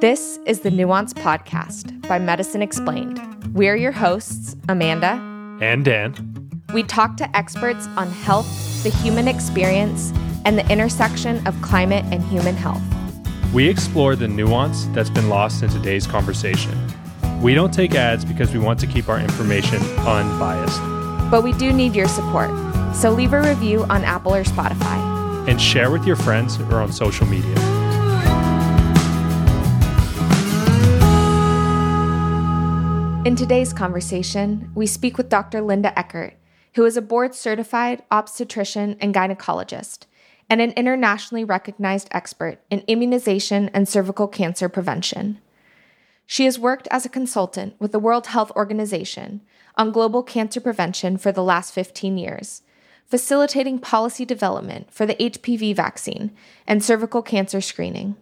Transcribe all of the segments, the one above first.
This is the Nuance Podcast by Medicine Explained. We're your hosts, Amanda and Dan. We talk to experts on health, the human experience, and the intersection of climate and human health. We explore the nuance that's been lost in today's conversation. We don't take ads because we want to keep our information unbiased. But we do need your support. So leave a review on Apple or Spotify. And share with your friends or on social media. In today's conversation, we speak with Dr. Linda Eckert, who is a board certified obstetrician and gynecologist and an internationally recognized expert in immunization and cervical cancer prevention. She has worked as a consultant with the World Health Organization on global cancer prevention for the last 15 years, facilitating policy development for the HPV vaccine and cervical cancer screening.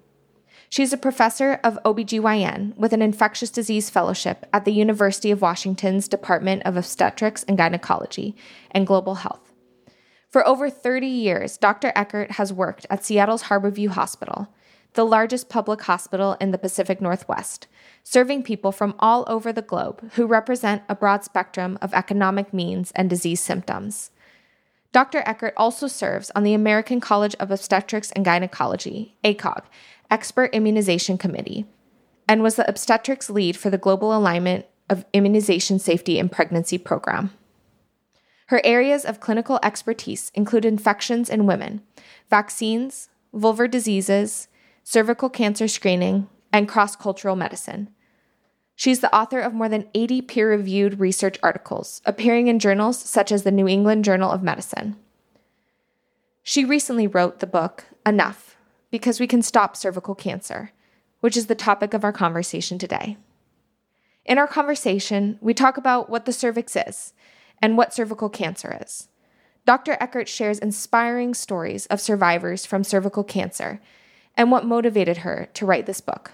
She's a professor of OBGYN with an infectious disease fellowship at the University of Washington's Department of Obstetrics and Gynecology and Global Health. For over 30 years, Dr. Eckert has worked at Seattle's Harborview Hospital, the largest public hospital in the Pacific Northwest, serving people from all over the globe who represent a broad spectrum of economic means and disease symptoms. Dr. Eckert also serves on the American College of Obstetrics and Gynecology, ACOG, Expert Immunization Committee, and was the obstetrics lead for the Global Alignment of Immunization Safety and Pregnancy Program. Her areas of clinical expertise include infections in women, vaccines, vulvar diseases, cervical cancer screening, and cross cultural medicine. She's the author of more than 80 peer reviewed research articles, appearing in journals such as the New England Journal of Medicine. She recently wrote the book, Enough, because we can stop cervical cancer, which is the topic of our conversation today. In our conversation, we talk about what the cervix is and what cervical cancer is. Dr. Eckert shares inspiring stories of survivors from cervical cancer and what motivated her to write this book.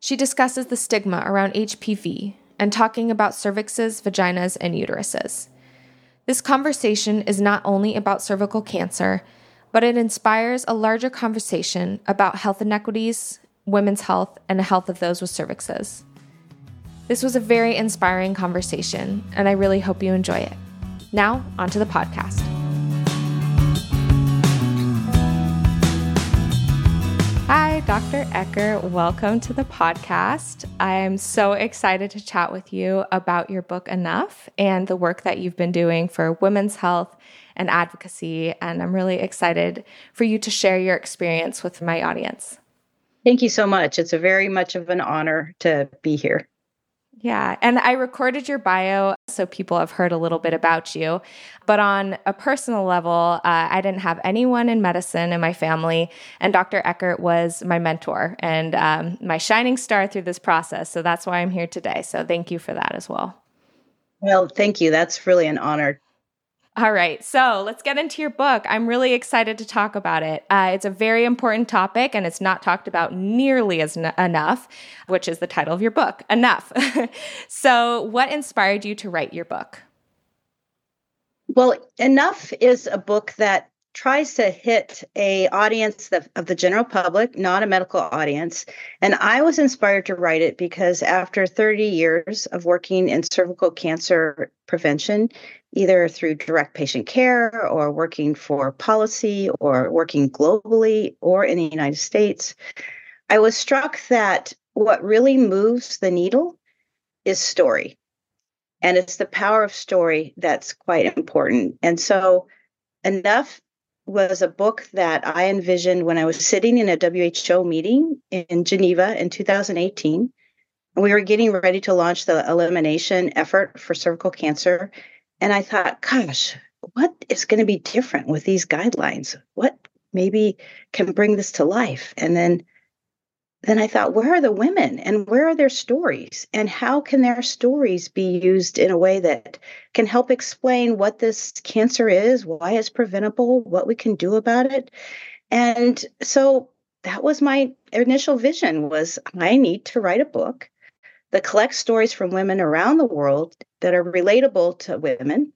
She discusses the stigma around HPV and talking about cervixes, vaginas, and uteruses. This conversation is not only about cervical cancer, but it inspires a larger conversation about health inequities, women's health, and the health of those with cervixes. This was a very inspiring conversation, and I really hope you enjoy it. Now, onto the podcast. Hi, Dr. Eckert. Welcome to the podcast. I'm so excited to chat with you about your book, Enough, and the work that you've been doing for women's health and advocacy. And I'm really excited for you to share your experience with my audience. Thank you so much. It's a very much of an honor to be here. Yeah. And I recorded your bio so people have heard a little bit about you. But on a personal level, uh, I didn't have anyone in medicine in my family. And Dr. Eckert was my mentor and um, my shining star through this process. So that's why I'm here today. So thank you for that as well. Well, thank you. That's really an honor all right, so let's get into your book. I'm really excited to talk about it. Uh, it's a very important topic and it's not talked about nearly as n- enough, which is the title of your book, Enough. so, what inspired you to write your book? Well, Enough is a book that tries to hit a audience of, of the general public, not a medical audience. And I was inspired to write it because after 30 years of working in cervical cancer prevention, either through direct patient care or working for policy or working globally or in the United States, I was struck that what really moves the needle is story. And it's the power of story that's quite important. And so, enough was a book that I envisioned when I was sitting in a WHO meeting in Geneva in 2018. We were getting ready to launch the elimination effort for cervical cancer. And I thought, gosh, what is going to be different with these guidelines? What maybe can bring this to life? And then then I thought, where are the women and where are their stories? And how can their stories be used in a way that can help explain what this cancer is, why it's preventable, what we can do about it? And so that was my initial vision was I need to write a book that collects stories from women around the world that are relatable to women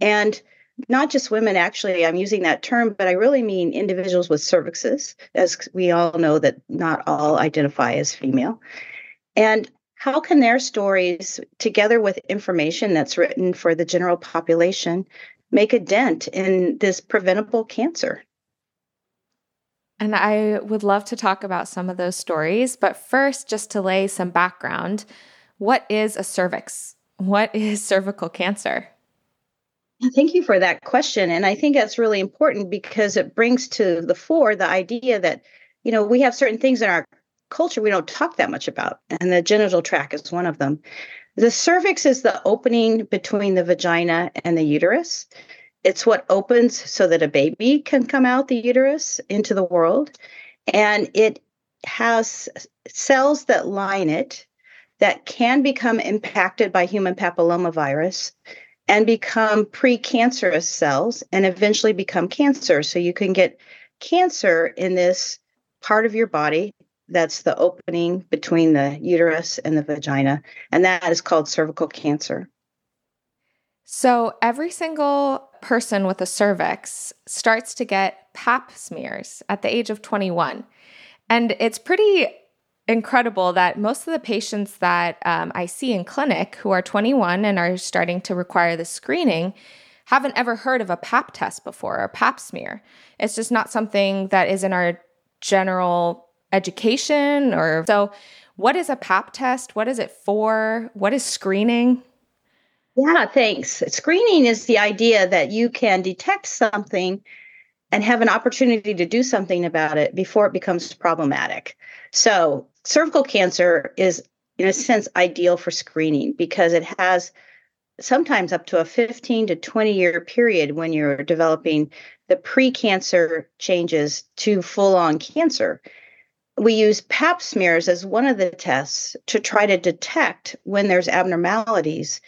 and not just women, actually, I'm using that term, but I really mean individuals with cervixes, as we all know that not all identify as female. And how can their stories, together with information that's written for the general population, make a dent in this preventable cancer? And I would love to talk about some of those stories. But first, just to lay some background, what is a cervix? What is cervical cancer? Thank you for that question. And I think that's really important because it brings to the fore the idea that, you know, we have certain things in our culture we don't talk that much about, and the genital tract is one of them. The cervix is the opening between the vagina and the uterus. It's what opens so that a baby can come out the uterus into the world. And it has cells that line it that can become impacted by human papillomavirus and become precancerous cells and eventually become cancer. So you can get cancer in this part of your body that's the opening between the uterus and the vagina, and that is called cervical cancer. So every single person with a cervix starts to get pap smears at the age of 21. And it's pretty incredible that most of the patients that um, I see in clinic who are 21 and are starting to require the screening haven't ever heard of a pap test before or pap smear. It's just not something that is in our general education or so. What is a pap test? What is it for? What is screening? Yeah, thanks. Screening is the idea that you can detect something and have an opportunity to do something about it before it becomes problematic. So, cervical cancer is, in a sense, ideal for screening because it has sometimes up to a 15 to 20 year period when you're developing the pre-cancer changes to full-on cancer. We use pap smears as one of the tests to try to detect when there's abnormalities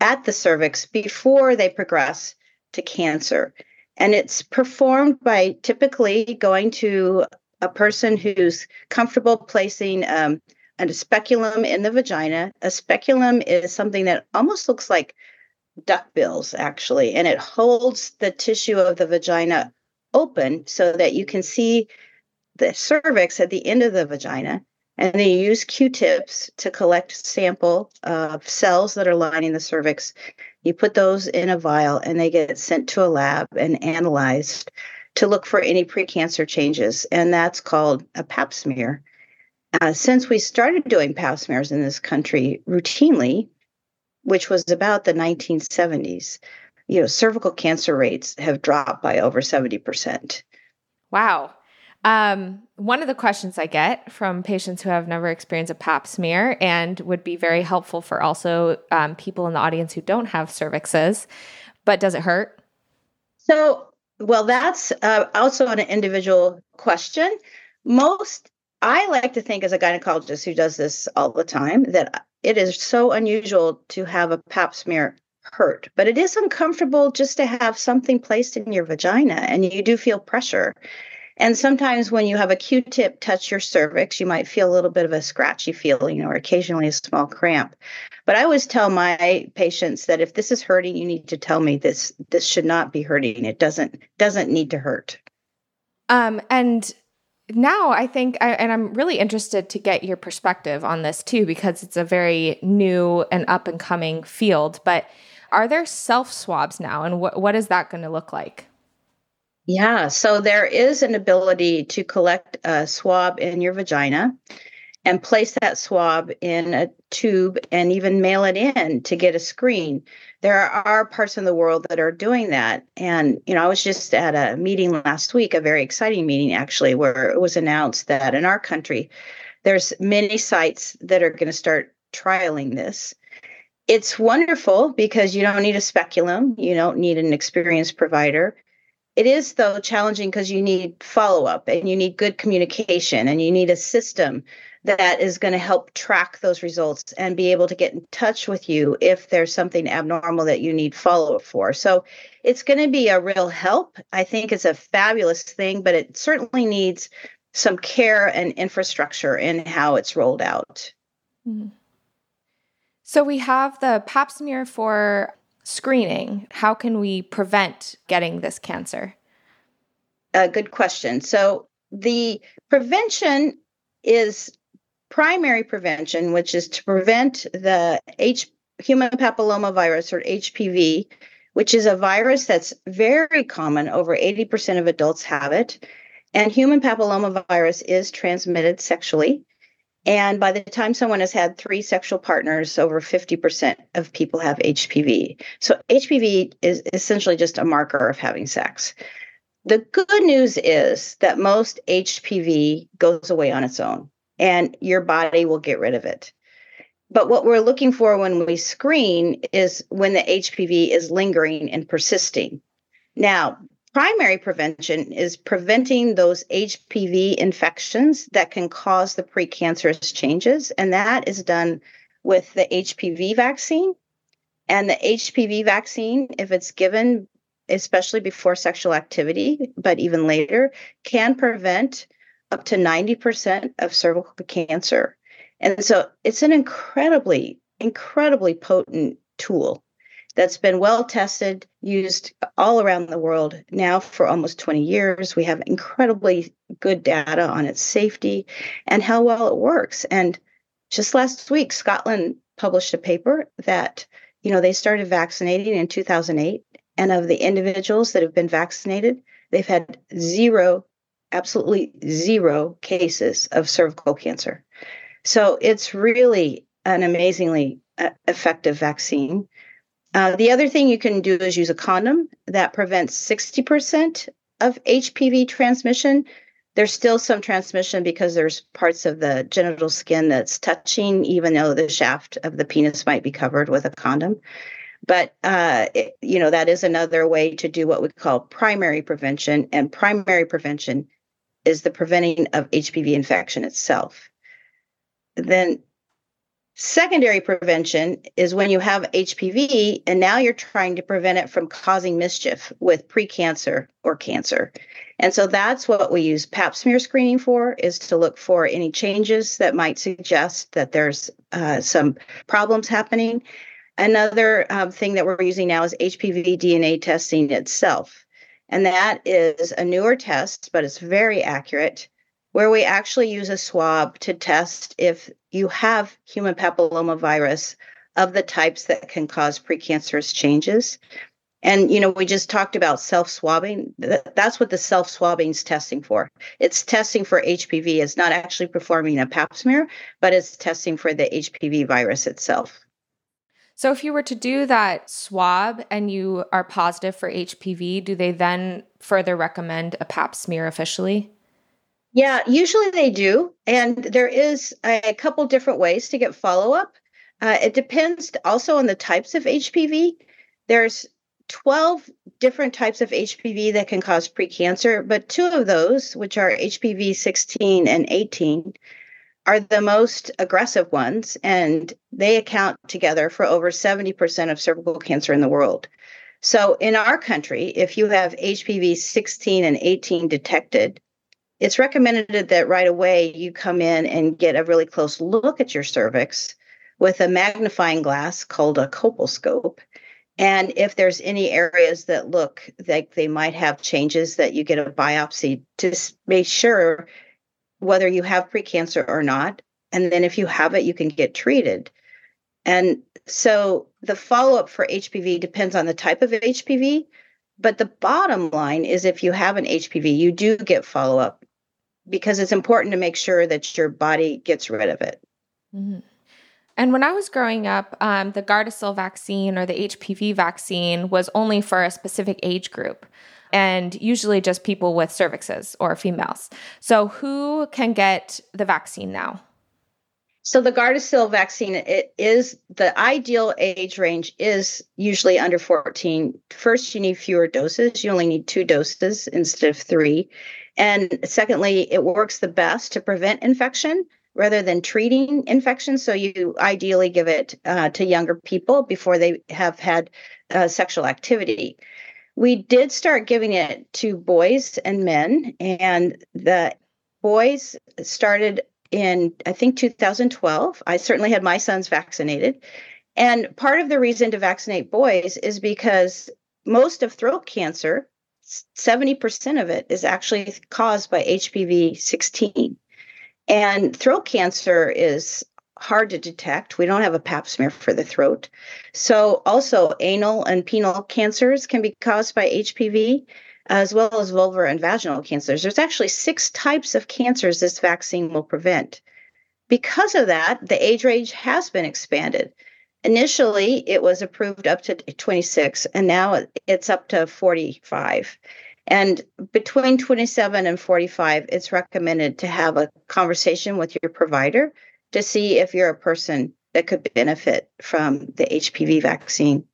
at the cervix before they progress to cancer. And it's performed by typically going to a person who's comfortable placing um, a speculum in the vagina. A speculum is something that almost looks like duck bills, actually, and it holds the tissue of the vagina open so that you can see the cervix at the end of the vagina. And they use Q-tips to collect sample of cells that are lining the cervix. You put those in a vial, and they get sent to a lab and analyzed to look for any precancer changes, and that's called a pap smear. Uh, since we started doing pap smears in this country routinely, which was about the 1970s, you know, cervical cancer rates have dropped by over 70%. Wow. Um, one of the questions I get from patients who have never experienced a pap smear and would be very helpful for also um, people in the audience who don't have cervixes, but does it hurt? So, well, that's uh, also an individual question. Most, I like to think as a gynecologist who does this all the time, that it is so unusual to have a pap smear hurt, but it is uncomfortable just to have something placed in your vagina and you do feel pressure. And sometimes when you have a Q tip touch your cervix, you might feel a little bit of a scratchy feeling or occasionally a small cramp. But I always tell my patients that if this is hurting, you need to tell me this this should not be hurting. It doesn't doesn't need to hurt. Um, and now I think, I, and I'm really interested to get your perspective on this too, because it's a very new and up and coming field. But are there self swabs now, and what what is that going to look like? Yeah, so there is an ability to collect a swab in your vagina and place that swab in a tube and even mail it in to get a screen. There are parts of the world that are doing that. And, you know, I was just at a meeting last week, a very exciting meeting actually, where it was announced that in our country, there's many sites that are going to start trialing this. It's wonderful because you don't need a speculum, you don't need an experienced provider. It is, though, challenging because you need follow up and you need good communication and you need a system that is going to help track those results and be able to get in touch with you if there's something abnormal that you need follow up for. So it's going to be a real help. I think it's a fabulous thing, but it certainly needs some care and infrastructure in how it's rolled out. Mm-hmm. So we have the pap smear for screening? How can we prevent getting this cancer? A good question. So, the prevention is primary prevention, which is to prevent the H human papillomavirus or HPV, which is a virus that's very common. Over 80% of adults have it. And human papillomavirus is transmitted sexually. And by the time someone has had three sexual partners, over 50% of people have HPV. So HPV is essentially just a marker of having sex. The good news is that most HPV goes away on its own and your body will get rid of it. But what we're looking for when we screen is when the HPV is lingering and persisting. Now, primary prevention is preventing those HPV infections that can cause the precancerous changes. And that is done with the HPV vaccine. And the HPV vaccine, if it's given, especially before sexual activity, but even later, can prevent up to 90% of cervical cancer. And so it's an incredibly, incredibly potent tool that's been well tested, used all around the world now for almost 20 years. We have incredibly good data on its safety and how well it works. And just last week, Scotland published a paper that, you know, they started vaccinating in 2008. And of the individuals that have been vaccinated, they've had zero, absolutely zero cases of cervical cancer. So it's really an amazingly uh, effective vaccine. Uh, the other thing you can do is use a condom that prevents 60% of HPV transmission. There's still some transmission because there's parts of the genital skin that's touching, even though the shaft of the penis might be covered with a condom. But, uh, it, you know, that is another way to do what we call primary prevention. And primary prevention is the preventing of HPV infection itself. Then Secondary prevention is when you have HPV and now you're trying to prevent it from causing mischief with precancer or cancer. And so that's what we use pap smear screening for is to look for any changes that might suggest that there's uh, some problems happening. Another um, thing that we're using now is HPV DNA testing itself. And that is a newer test, but it's very accurate where we actually use a swab to test if you have human papillomavirus of the types that can cause precancerous changes. And you know, we just talked about self-swabbing. That's what the self-swabbing is testing for. It's testing for HPV. It's not actually performing a pap smear, but it's testing for the HPV virus itself. So if you were to do that swab and you are positive for HPV, do they then further recommend a pap smear officially? Yeah, usually they do. And there is a couple different ways to get follow up. Uh, it depends also on the types of HPV. There's 12 different types of HPV that can cause precancer, but two of those, which are HPV 16 and 18, are the most aggressive ones, and they account together for over 70% of cervical cancer in the world. So, in our country, if you have HPV 16 and 18 detected, it's recommended that right away you come in and get a really close look at your cervix with a magnifying glass called a colposcope. And if there's any areas that look like they might have changes, that you get a biopsy to make sure whether you have precancer or not. And then if you have it, you can get treated. And so the follow up for HPV depends on the type of HPV. But the bottom line is if you have an HPV, you do get follow up because it's important to make sure that your body gets rid of it. Mm-hmm. And when I was growing up, um, the Gardasil vaccine or the HPV vaccine was only for a specific age group and usually just people with cervixes or females. So, who can get the vaccine now? So the Gardasil vaccine, it is the ideal age range is usually under 14. First, you need fewer doses. You only need two doses instead of three. And secondly, it works the best to prevent infection rather than treating infection. So you ideally give it uh, to younger people before they have had uh, sexual activity. We did start giving it to boys and men, and the boys started in, I think, 2012. I certainly had my sons vaccinated. And part of the reason to vaccinate boys is because most of throat cancer, 70% of it is actually caused by HPV 16. And throat cancer is hard to detect. We don't have a pap smear for the throat. So, also, anal and penile cancers can be caused by HPV, as well as vulvar and vaginal cancers. There's actually six types of cancers this vaccine will prevent. Because of that, the age range has been expanded. Initially, it was approved up to 26, and now it's up to 45. And between 27 and 45, it's recommended to have a conversation with your provider to see if you're a person that could benefit from the HPV vaccine.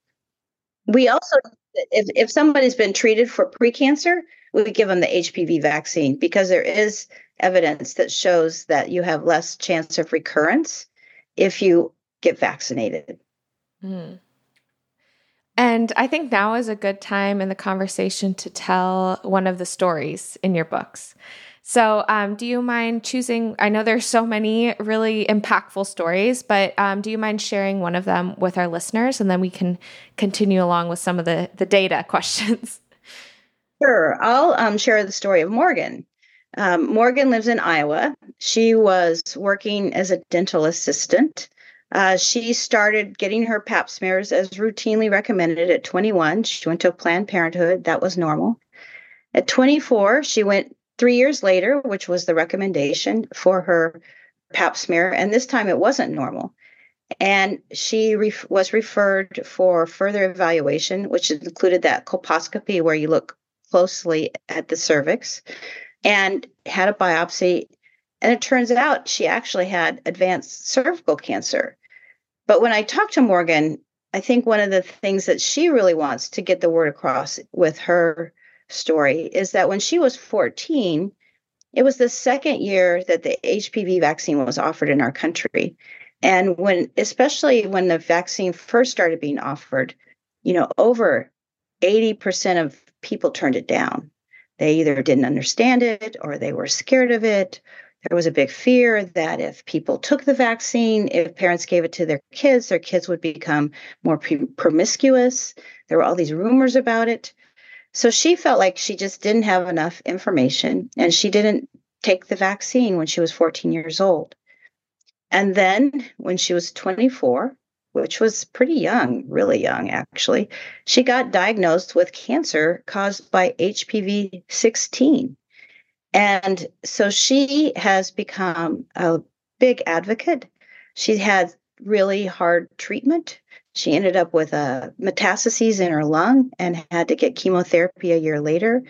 We also, if, if somebody's been treated for precancer, we give them the HPV vaccine because there is evidence that shows that you have less chance of recurrence if you get vaccinated. Mm. And I think now is a good time in the conversation to tell one of the stories in your books. So, um, do you mind choosing? I know there's so many really impactful stories, but um, do you mind sharing one of them with our listeners, and then we can continue along with some of the the data questions. Sure, I'll um, share the story of Morgan. Um, Morgan lives in Iowa. She was working as a dental assistant. Uh, she started getting her pap smears as routinely recommended at 21. She went to Planned Parenthood. That was normal. At 24, she went three years later, which was the recommendation for her pap smear, and this time it wasn't normal. And she was referred for further evaluation, which included that colposcopy where you look closely at the cervix, and had a biopsy. And it turns out she actually had advanced cervical cancer. But when I talked to Morgan, I think one of the things that she really wants to get the word across with her story is that when she was 14, it was the second year that the HPV vaccine was offered in our country. And when, especially when the vaccine first started being offered, you know, over 80% of people turned it down. They either didn't understand it or they were scared of it. There was a big fear that if people took the vaccine, if parents gave it to their kids, their kids would become more promiscuous. There were all these rumors about it. So she felt like she just didn't have enough information and she didn't take the vaccine when she was 14 years old. And then when she was 24, which was pretty young, really young actually, she got diagnosed with cancer caused by HPV 16. And so she has become a big advocate. She had really hard treatment she ended up with a metastases in her lung and had to get chemotherapy a year later.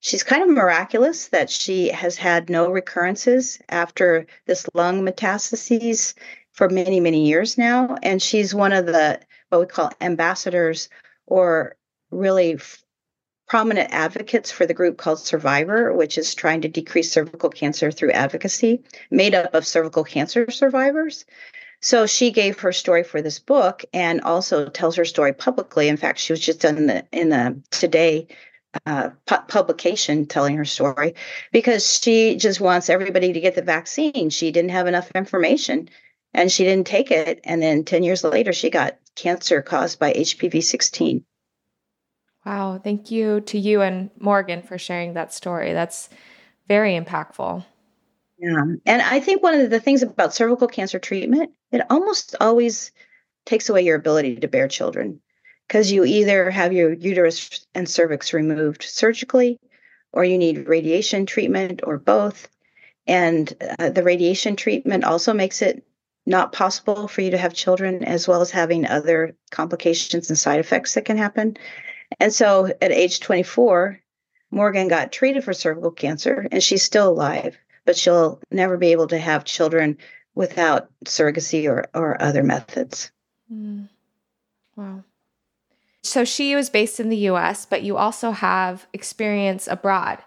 She's kind of miraculous that she has had no recurrences after this lung metastases for many, many years now. And she's one of the what we call ambassadors or really f- prominent advocates for the group called Cervivor, which is trying to decrease cervical cancer through advocacy, made up of cervical cancer survivors. So she gave her story for this book and also tells her story publicly. In fact, she was just in the in the today uh, pu- publication telling her story because she just wants everybody to get the vaccine. She didn't have enough information and she didn't take it. And then 10 years later, she got cancer caused by HPV 16. Wow. Thank you to you and Morgan for sharing that story. That's very impactful. Yeah. And I think one of the things about cervical cancer treatment, it almost always takes away your ability to bear children because you either have your uterus and cervix removed surgically or you need radiation treatment or both. And uh, the radiation treatment also makes it not possible for you to have children, as well as having other complications and side effects that can happen. And so at age 24, Morgan got treated for cervical cancer and she's still alive but she'll never be able to have children without surrogacy or, or other methods. Mm. Wow. So she was based in the US, but you also have experience abroad.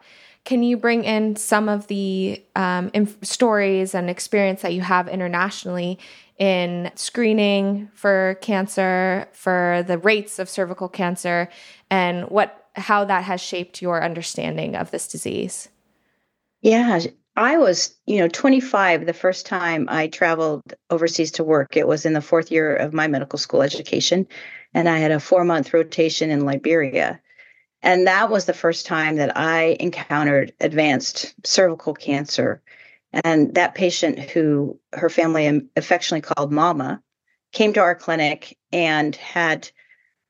Can you bring in some of the um, inf- stories and experience that you have internationally in screening for cancer, for the rates of cervical cancer, and what how that has shaped your understanding of this disease? Yeah, I was, you know, 25 the first time I traveled overseas to work. It was in the fourth year of my medical school education, and I had a four month rotation in Liberia. And that was the first time that I encountered advanced cervical cancer. And that patient, who her family affectionately called Mama, came to our clinic and had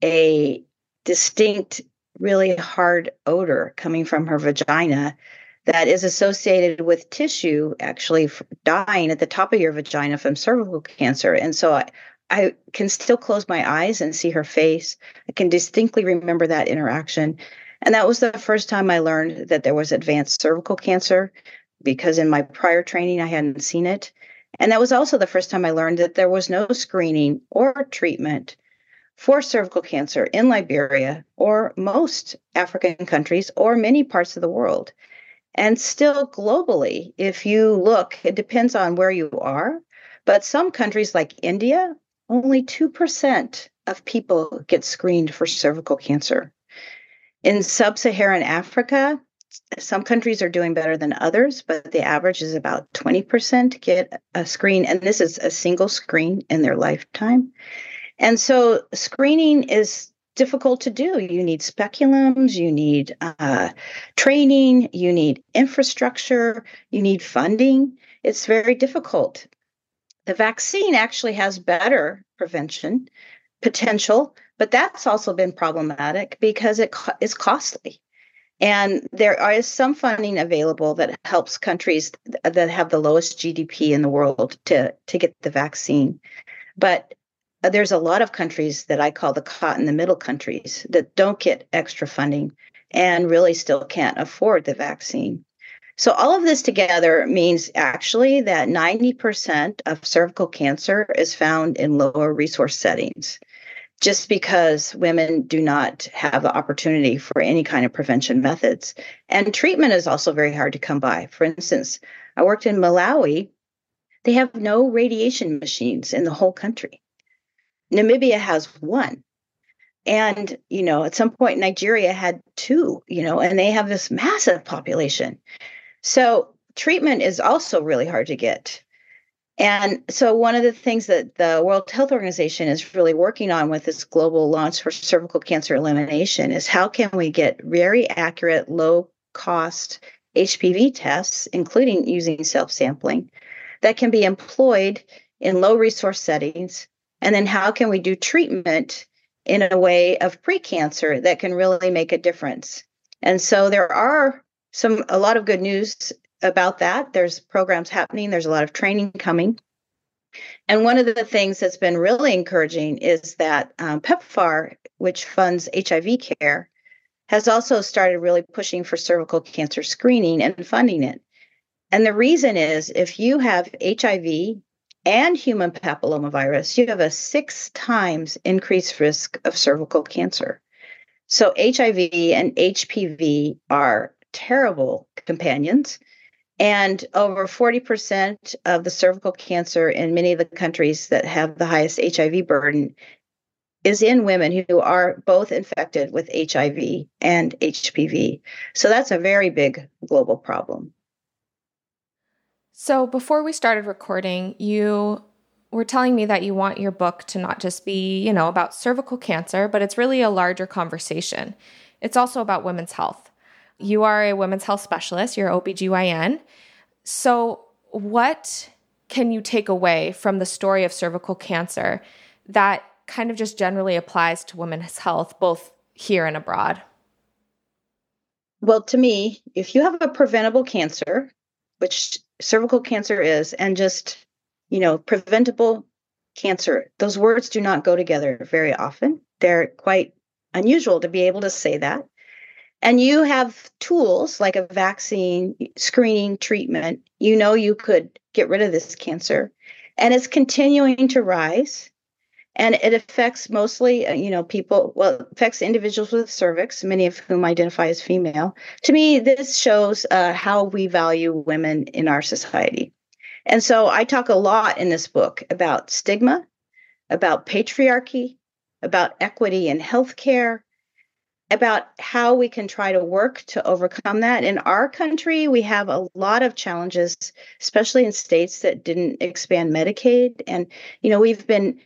a distinct, really hard odor coming from her vagina that is associated with tissue actually dying at the top of your vagina from cervical cancer. And so I, I can still close my eyes and see her face. I can distinctly remember that interaction. And that was the first time I learned that there was advanced cervical cancer because in my prior training I hadn't seen it. And that was also the first time I learned that there was no screening or treatment for cervical cancer in Liberia or most African countries or many parts of the world. And still globally, if you look, it depends on where you are, but some countries like India, only 2% of people get screened for cervical cancer. In sub Saharan Africa, some countries are doing better than others, but the average is about 20% get a screen, and this is a single screen in their lifetime. And so screening is difficult to do. You need speculums, you need uh, training, you need infrastructure, you need funding. It's very difficult. The vaccine actually has better prevention potential, but that's also been problematic because it co- is costly. And there is some funding available that helps countries that have the lowest GDP in the world to, to get the vaccine. But Uh, there's a lot of countries that I call the caught in the middle countries that don't get extra funding and really still can't afford the vaccine. So, all of this together means actually that 90% of cervical cancer is found in lower resource settings just because women do not have the opportunity for any kind of prevention methods. And treatment is also very hard to come by. For instance, I worked in Malawi, they have no radiation machines in the whole country. Namibia has one. And, you know, at some point, Nigeria had two, you know, and they have this massive population. So treatment is also really hard to get. And so, one of the things that the World Health Organization is really working on with this global launch for cervical cancer elimination is how can we get very accurate, low cost HPV tests, including using self sampling, that can be employed in low resource settings? And then, how can we do treatment in a way of precancer that can really make a difference? And so, there are some a lot of good news about that. There's programs happening, there's a lot of training coming. And one of the things that's been really encouraging is that um, PEPFAR, which funds HIV care, has also started really pushing for cervical cancer screening and funding it. And the reason is if you have HIV and human papillomavirus, you have a six times increased risk of cervical cancer. So HIV and HPV are terrible companions. And over 40% of the cervical cancer in many of the countries that have the highest HIV burden is in women who are both infected with HIV and HPV. So that's a very big global problem. So before we started recording, you were telling me that you want your book to not just be, you know, about cervical cancer, but it's really a larger conversation. It's also about women's health you are a women's health specialist, you're OBGYN. So, what can you take away from the story of cervical cancer that kind of just generally applies to women's health, both here and abroad? Well, to me, if you have a preventable cancer, which cervical cancer is, and just, you know, preventable cancer, those words do not go together very often. They're quite unusual to be able to say that. And you have tools like a vaccine, screening, treatment. You know you could get rid of this cancer. And it's continuing to rise. And it affects mostly, uh, you know, people, well, affects individuals with cervix, many of whom identify as female. To me, this shows uh, how we value women in our society. And so I talk a lot in this book about stigma, about patriarchy, about equity in healthcare, about how we can try to work to overcome that. In our country, we have a lot of challenges, especially in states that didn't expand Medicaid. And, you know, we've been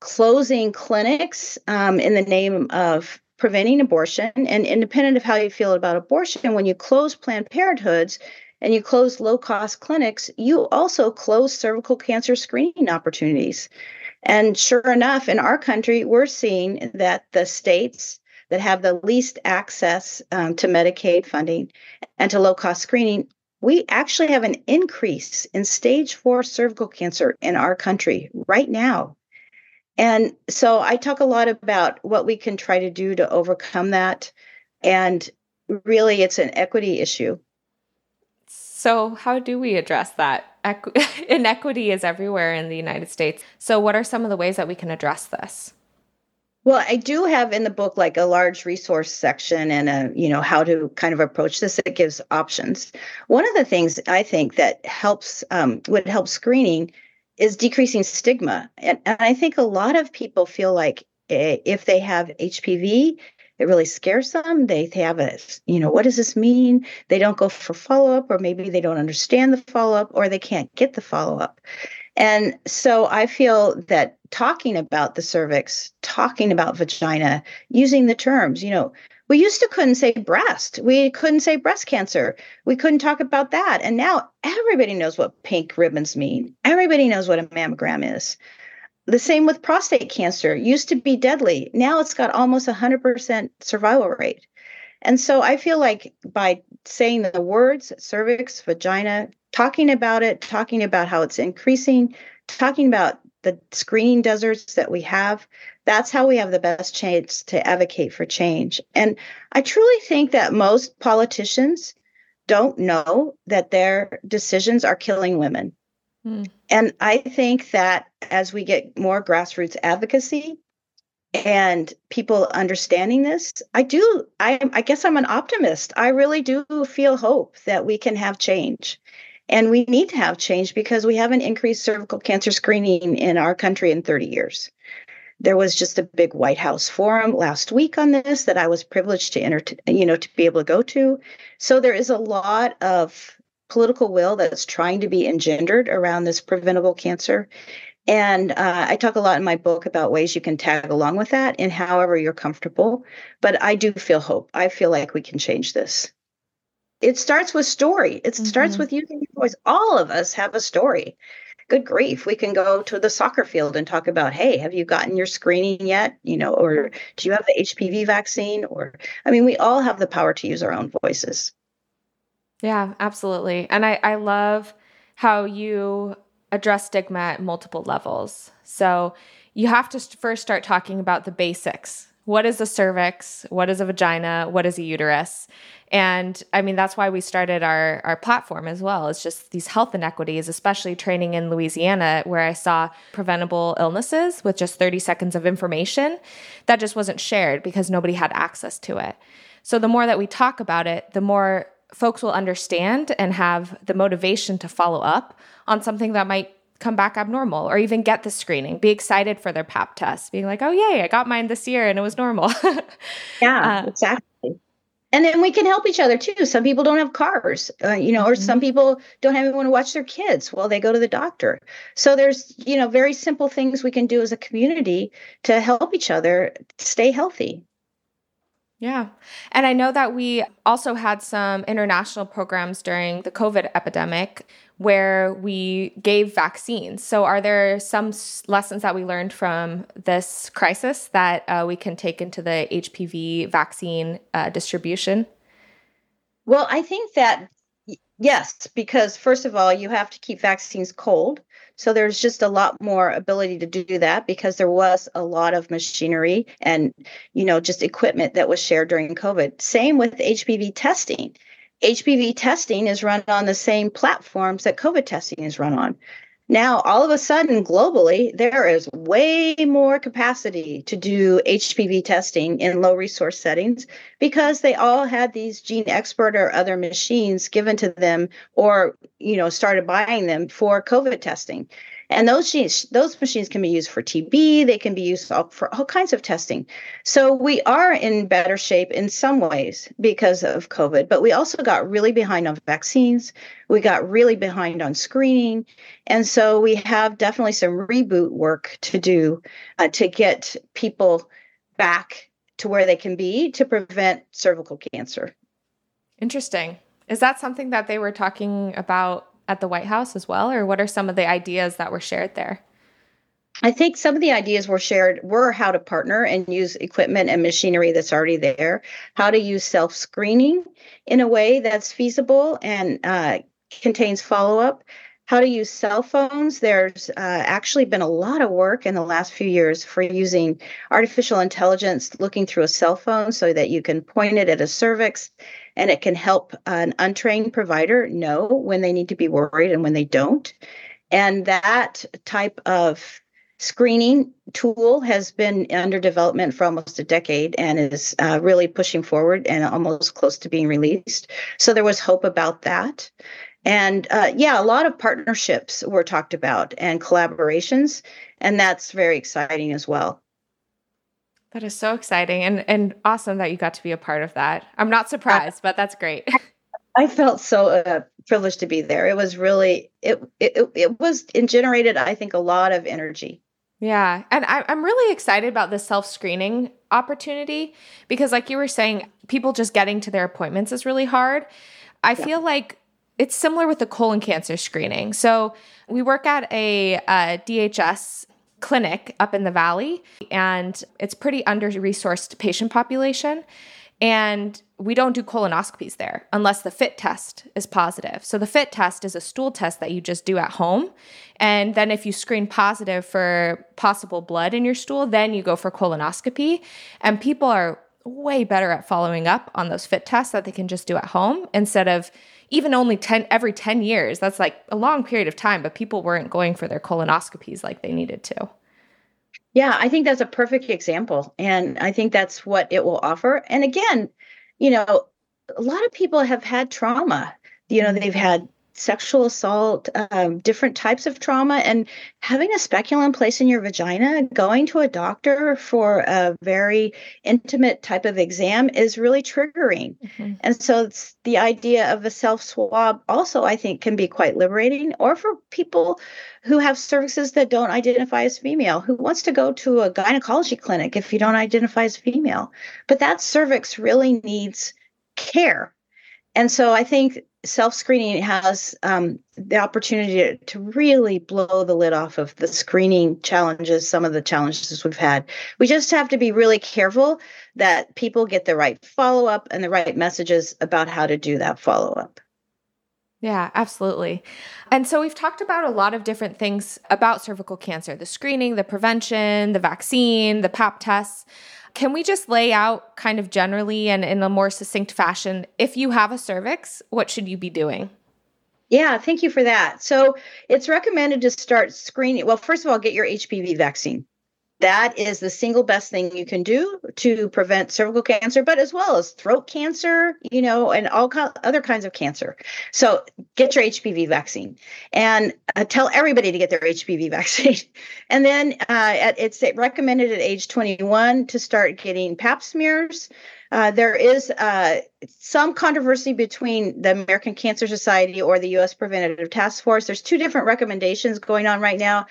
closing clinics um, in the name of preventing abortion. And independent of how you feel about abortion, when you close Planned Parenthoods and you close low cost clinics, you also close cervical cancer screening opportunities. And sure enough, in our country, we're seeing that the states that have the least access um, to Medicaid funding and to low cost screening, we actually have an increase in stage four cervical cancer in our country right now. And so I talk a lot about what we can try to do to overcome that. And really, it's an equity issue. So, how do we address that? Equ- inequity is everywhere in the United States. So, what are some of the ways that we can address this? Well, I do have in the book like a large resource section and a, you know, how to kind of approach this. It gives options. One of the things I think that helps, um, would help screening is decreasing stigma. And, and I think a lot of people feel like eh, if they have HPV, it really scares them. They, they have a, you know, what does this mean? They don't go for follow up, or maybe they don't understand the follow up, or they can't get the follow up. And so I feel that talking about the cervix, talking about vagina, using the terms, you know, we used to couldn't say breast. We couldn't say breast cancer. We couldn't talk about that. And now everybody knows what pink ribbons mean. Everybody knows what a mammogram is. The same with prostate cancer. Used to be deadly. Now it's got almost 100% survival rate. And so I feel like by saying the words cervix, vagina, talking about it, talking about how it's increasing, talking about the screening deserts that we have, that's how we have the best chance to advocate for change. And I truly think that most politicians don't know that their decisions are killing women. Mm. And I think that as we get more grassroots advocacy and people understanding this, I do, I, I guess I'm an optimist. I really do feel hope that we can have change. And we need to have change because we haven't increased cervical cancer screening in our country in 30 years. There was just a big White House forum last week on this that I was privileged to enter, you know, to be able to go to. So there is a lot of political will that's trying to be engendered around this preventable cancer. And uh, I talk a lot in my book about ways you can tag along with that in however you're comfortable. But I do feel hope. I feel like we can change this it starts with story. It mm-hmm. starts with using your voice. All of us have a story. Good grief. We can go to the soccer field and talk about, hey, have you gotten your screening yet? You know, or do you have the HPV vaccine? Or, I mean, we all have the power to use our own voices. Yeah, absolutely. And I, I love how you address stigma at multiple levels. So you have to first start talking about the basics what is a cervix what is a vagina what is a uterus and i mean that's why we started our our platform as well it's just these health inequities especially training in louisiana where i saw preventable illnesses with just 30 seconds of information that just wasn't shared because nobody had access to it so the more that we talk about it the more folks will understand and have the motivation to follow up on something that might come back abnormal or even get the screening, be excited for their pap test, being like, oh, yay, I got mine this year and it was normal. yeah, uh, exactly. And then we can help each other too. Some people don't have cars, uh, you know, or mm-hmm. some people don't have anyone to watch their kids while they go to the doctor. So there's, you know, very simple things we can do as a community to help each other stay healthy. Yeah. And I know that we also had some international programs during the COVID epidemic where we gave vaccines. So, are there some lessons that we learned from this crisis that uh, we can take into the HPV vaccine uh, distribution? Well, I think that yes, because first of all, you have to keep vaccines cold. So there's just a lot more ability to do that because there was a lot of machinery and you know just equipment that was shared during COVID. Same with HPV testing HPV testing is run on the same platforms that COVID testing is run on. Now, all of a sudden, globally, there is way more capacity to do HPV testing in low resource settings because they all had these GeneXpert or other machines given to them or, you know, started buying them for COVID testing. And those machines, those machines can be used for TB, they can be used for all kinds of testing. So we are in better shape in some ways because of COVID, but we also got really behind on vaccines. We got really behind on screening. And so we have definitely some reboot work to do uh, to get people back to where they can be to prevent cervical cancer. Interesting. Is that something that they were talking about at the White House as well? Or what are some of the ideas that were shared there? I think some of the ideas were shared were how to partner and use equipment and machinery that's already there, how to use self screening in a way that's feasible and uh, contains follow up, how to use cell phones. There's uh, actually been a lot of work in the last few years for using artificial intelligence looking through a cell phone so that you can point it at a cervix and it can help an untrained provider know when they need to be worried and when they don't. And that type of screening tool has been under development for almost a decade and is uh, really pushing forward and almost close to being released. So there was hope about that. And uh, yeah, a lot of partnerships were talked about and collaborations, and that's very exciting as well. That is so exciting and and awesome that you got to be a part of that. I'm not surprised, but that's great. I felt so uh, privileged to be there. It was really it it it was it generated I think a lot of energy. Yeah, and I, I'm really excited about the self screening opportunity because, like you were saying, people just getting to their appointments is really hard. I yeah. feel like it's similar with the colon cancer screening. So we work at a, uh, a DHS clinic up in the valley, and it's pretty under resourced patient population. And we don't do colonoscopies there unless the FIT test is positive. So, the FIT test is a stool test that you just do at home. And then, if you screen positive for possible blood in your stool, then you go for colonoscopy. And people are way better at following up on those FIT tests that they can just do at home instead of even only 10 every 10 years. That's like a long period of time, but people weren't going for their colonoscopies like they needed to. Yeah, I think that's a perfect example. And I think that's what it will offer. And again, you know, a lot of people have had trauma. You know, they've had sexual assault, um, different types of trauma, and having a speculum placed in your vagina, going to a doctor for a very intimate type of exam is really triggering. Mm-hmm. And so it's the idea of a self swab also, I think, can be quite liberating, or for people who have services that don't identify as female, who wants to go to a gynecology clinic if you don't identify as female. But that cervix really needs care. And so I think self screening has um, the opportunity to, to, really blow the lid off of the screening challenges, some of the challenges we've had. We just have to be really careful that people get the right follow up and the right messages about how to do that follow up. Yeah, absolutely. And so we've talked about a lot of different things about cervical cancer the screening, the prevention, the vaccine, the pap tests. Can we just lay out kind of generally and in a more succinct fashion if you have a cervix, what should you be doing? Yeah, thank you for that. So it's recommended to start screening. Well, first of all, get your HPV vaccine that is the single best thing you can do to prevent cervical cancer, but as well as throat cancer, you know, and all co- other kinds of cancer. So get your HPV vaccine and uh, tell everybody to get their HPV vaccine. and then uh, at, it's recommended at age 21 to start getting pap smears. Uh, there is uh, some controversy between the American Cancer Society or the U.S. Preventative Task Force. There's two different recommendations going on right now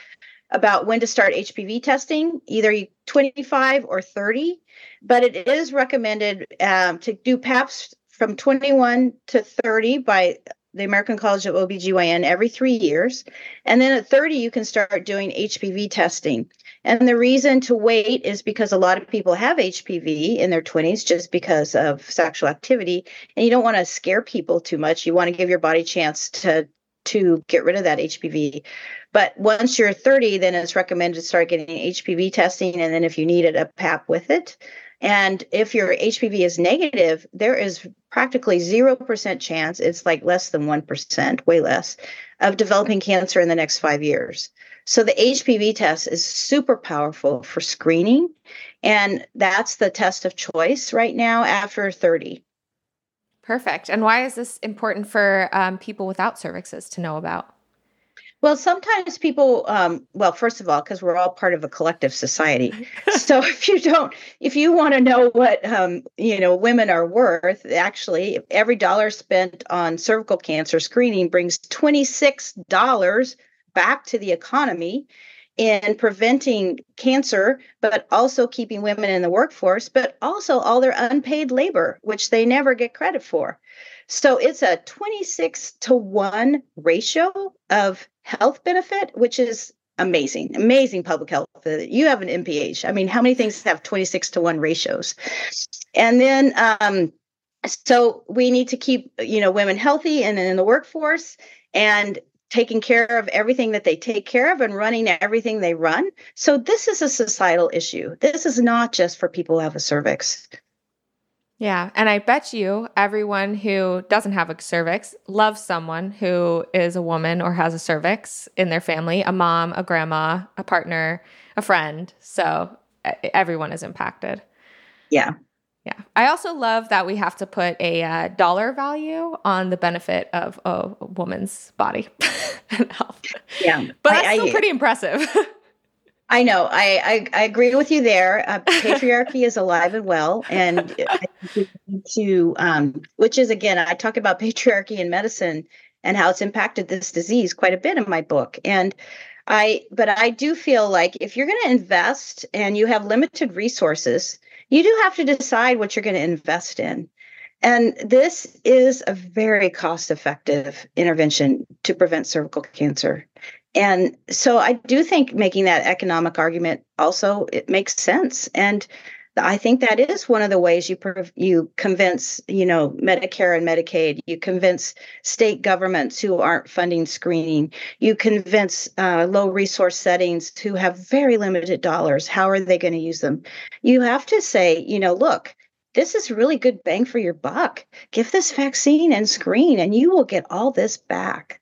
about when to start HPV testing, either 25 or 30, but it is recommended um, to do PAPs from 21 to 30 by the American College of OBGYN every three years. And then at 30, you can start doing HPV testing. And the reason to wait is because a lot of people have HPV in their 20s just because of sexual activity. And you don't want to scare people too much. You want to give your body a chance to to get rid of that HPV. But once you're 30, then it's recommended to start getting HPV testing. And then if you needed a PAP with it. And if your HPV is negative, there is practically 0% chance, it's like less than 1%, way less, of developing cancer in the next five years. So the HPV test is super powerful for screening. And that's the test of choice right now after 30. Perfect. And why is this important for um, people without cervixes to know about? Well, sometimes people, um, well, first of all, because we're all part of a collective society. so if you don't, if you want to know what, um, you know, women are worth, actually, every dollar spent on cervical cancer screening brings $26 back to the economy in preventing cancer, but also keeping women in the workforce, but also all their unpaid labor, which they never get credit for. So it's a 26 to 1 ratio of health benefit, which is amazing, amazing public health. You have an MPH. I mean, how many things have 26 to 1 ratios? And then, um, so we need to keep, you know, women healthy and in the workforce. And taking care of everything that they take care of and running everything they run. So this is a societal issue. This is not just for people who have a cervix. Yeah. And I bet you everyone who doesn't have a cervix loves someone who is a woman or has a cervix in their family a mom, a grandma, a partner, a friend. So everyone is impacted. Yeah. Yeah. I also love that we have to put a uh, dollar value on the benefit of a, woman's body and health. Yeah. But that's I, still I, pretty impressive. I know. I, I, I, agree with you there. Uh, patriarchy is alive and well. And to, um, which is, again, I talk about patriarchy in medicine and how it's impacted this disease quite a bit in my book. And I, but I do feel like if you're going to invest and you have limited resources, you do have to decide what you're going to invest in. And this is a very cost effective intervention to prevent cervical cancer. And so I do think making that economic argument also it makes sense. And I think that is one of the ways you you convince, you know, Medicare and Medicaid. You convince state governments who aren't funding screening. You convince uh, low resource settings who have very limited dollars. How are they going to use them? You have to say, you know, look, this is really good bang for your buck. Give this vaccine and screen, and you will get all this back.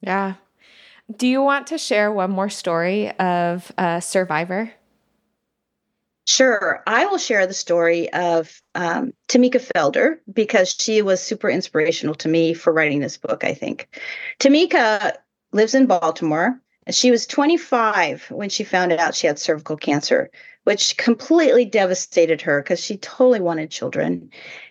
Yeah. Do you want to share one more story of a survivor? Sure. I will share the story of um, Tamika Felder because she was super inspirational to me for writing this book, I think. Tamika lives in Baltimore. and She was 25 when she found out she had cervical cancer, which completely devastated her because she totally wanted children.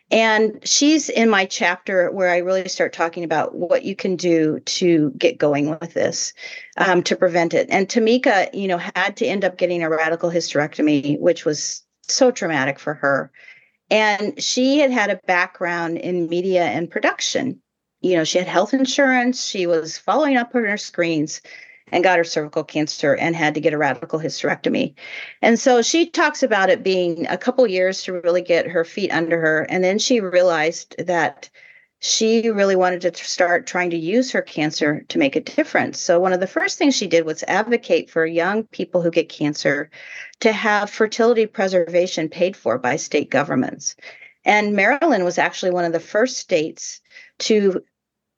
And she's in my chapter where I really start talking about what you can do to get going with this, um, to prevent it. And Tamika, you know, had to end up getting a radical hysterectomy, which was so traumatic for her. And she had had a background in media and production. You know, she had health insurance, she was following up on her screens and got her cervical cancer and had to get a radical hysterectomy. And so she talks about it being a couple years to really get her feet under her. And then she realized that she really wanted to start trying to use her cancer to make a difference. So, one of the first things she did was advocate for young people who get cancer to have fertility preservation paid for by state governments. And Maryland was actually one of the first states to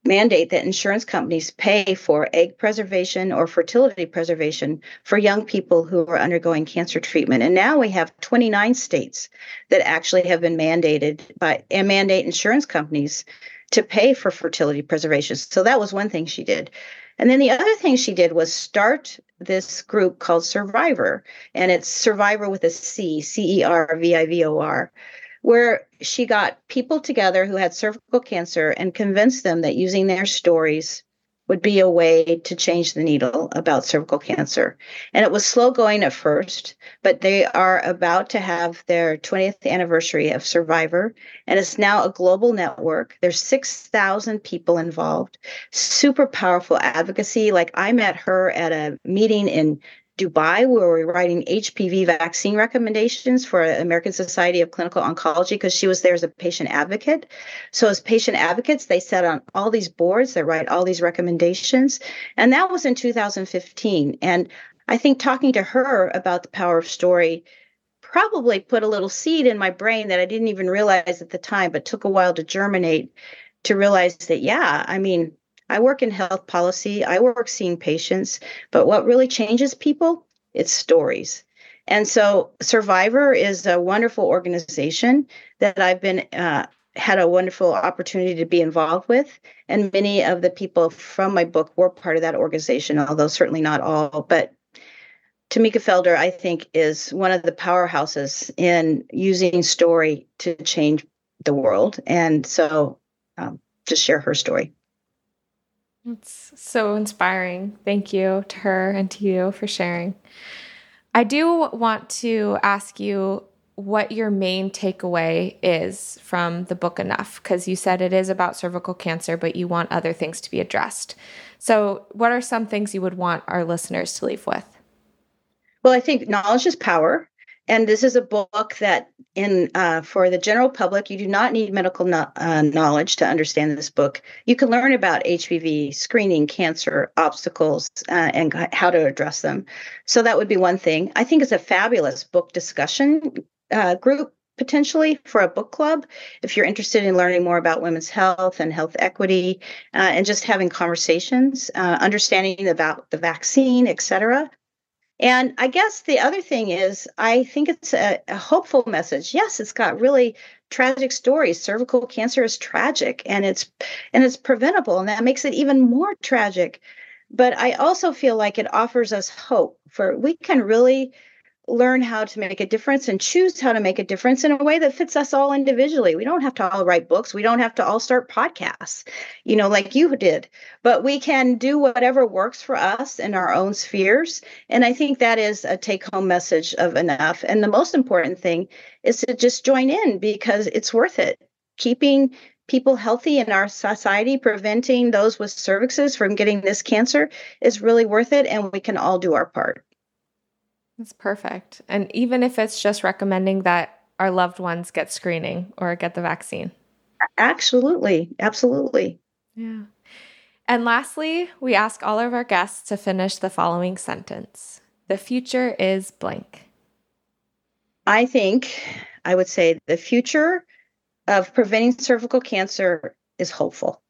mandate that insurance companies pay for egg preservation or fertility preservation for young people who are undergoing cancer treatment. And now we have 29 states that actually have been mandated by and mandate insurance companies to pay for fertility preservation. So that was one thing she did. And then the other thing she did was start this group called Cervivor, and it's Cervivor with a C, C E R V I V O R where she got people together who had cervical cancer and convinced them that using their stories would be a way to change the needle about cervical cancer. And it was slow going at first, but they are about to have their 20th anniversary of Cervivor. And it's now a global network. There's 6,000 people involved, super powerful advocacy. Like I met her at a meeting in Dubai, where we are writing HPV vaccine recommendations for American Society of Clinical Oncology because she was there as a patient advocate. So, as patient advocates, they sat on all these boards, they write all these recommendations. And that was in 2015. And I think talking to her about the power of story probably put a little seed in my brain that I didn't even realize at the time, but took a while to germinate to realize that, yeah, I mean, I work in health policy, I work seeing patients, but what really changes people? It's stories. And so Cervivor is a wonderful organization that I've been uh, had a wonderful opportunity to be involved with. And many of the people from my book were part of that organization, although certainly not all. But Tamika Felder, I think, is one of the powerhouses in using story to change the world. And so um, just share her story. It's so inspiring. Thank you to her and to you for sharing. I do want to ask you what your main takeaway is from the book Enough, because you said it is about cervical cancer, but you want other things to be addressed. So, what are some things you would want our listeners to leave with? Well, I think knowledge is power. And this is a book that, in uh, for the general public, you do not need medical no- uh, knowledge to understand this book. You can learn about HPV screening, cancer, obstacles, uh, and how to address them. So that would be one thing. I think it's a fabulous book discussion uh, group potentially for a book club if you're interested in learning more about women's health and health equity uh, and just having conversations uh, understanding about the vaccine et cetera and I guess the other thing is, I think it's a, a, hopeful message. Yes, it's got really tragic stories. Cervical cancer is tragic, and it's and it's preventable, and that makes it even more tragic. But I also feel like it offers us hope for we can really learn how to make a difference and choose how to make a difference in a way that fits us all individually. We don't have to all write books. We don't have to all start podcasts, you know, like you did, but we can do whatever works for us in our own spheres. And I think that is a take home message of enough. And the most important thing is to just join in because it's worth it. Keeping people healthy in our society, preventing those with cervixes from getting this cancer is really worth it. And we can all do our part. That's perfect. And even if it's just recommending that our loved ones get screening or get the vaccine. Absolutely. Absolutely. Yeah. And lastly, we ask all of our guests to finish the following sentence The future is blank. I think I would say the future of preventing cervical cancer is hopeful.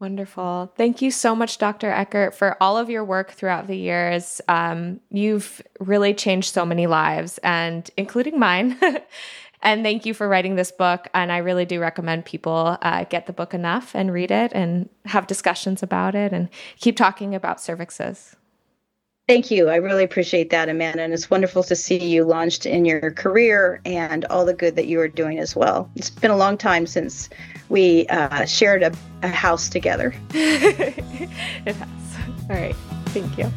Wonderful. Thank you so much, Dr. Eckert, for all of your work throughout the years. Um, you've really changed so many lives, and including mine. and thank you for writing this book. And I really do recommend people uh, get the book enough and read it and have discussions about it and keep talking about cervixes. Thank you. I really appreciate that, Amanda. And it's wonderful to see you launched in your career and all the good that you are doing as well. It's been a long time since we uh, shared a, a house together. it has. All right. Thank you.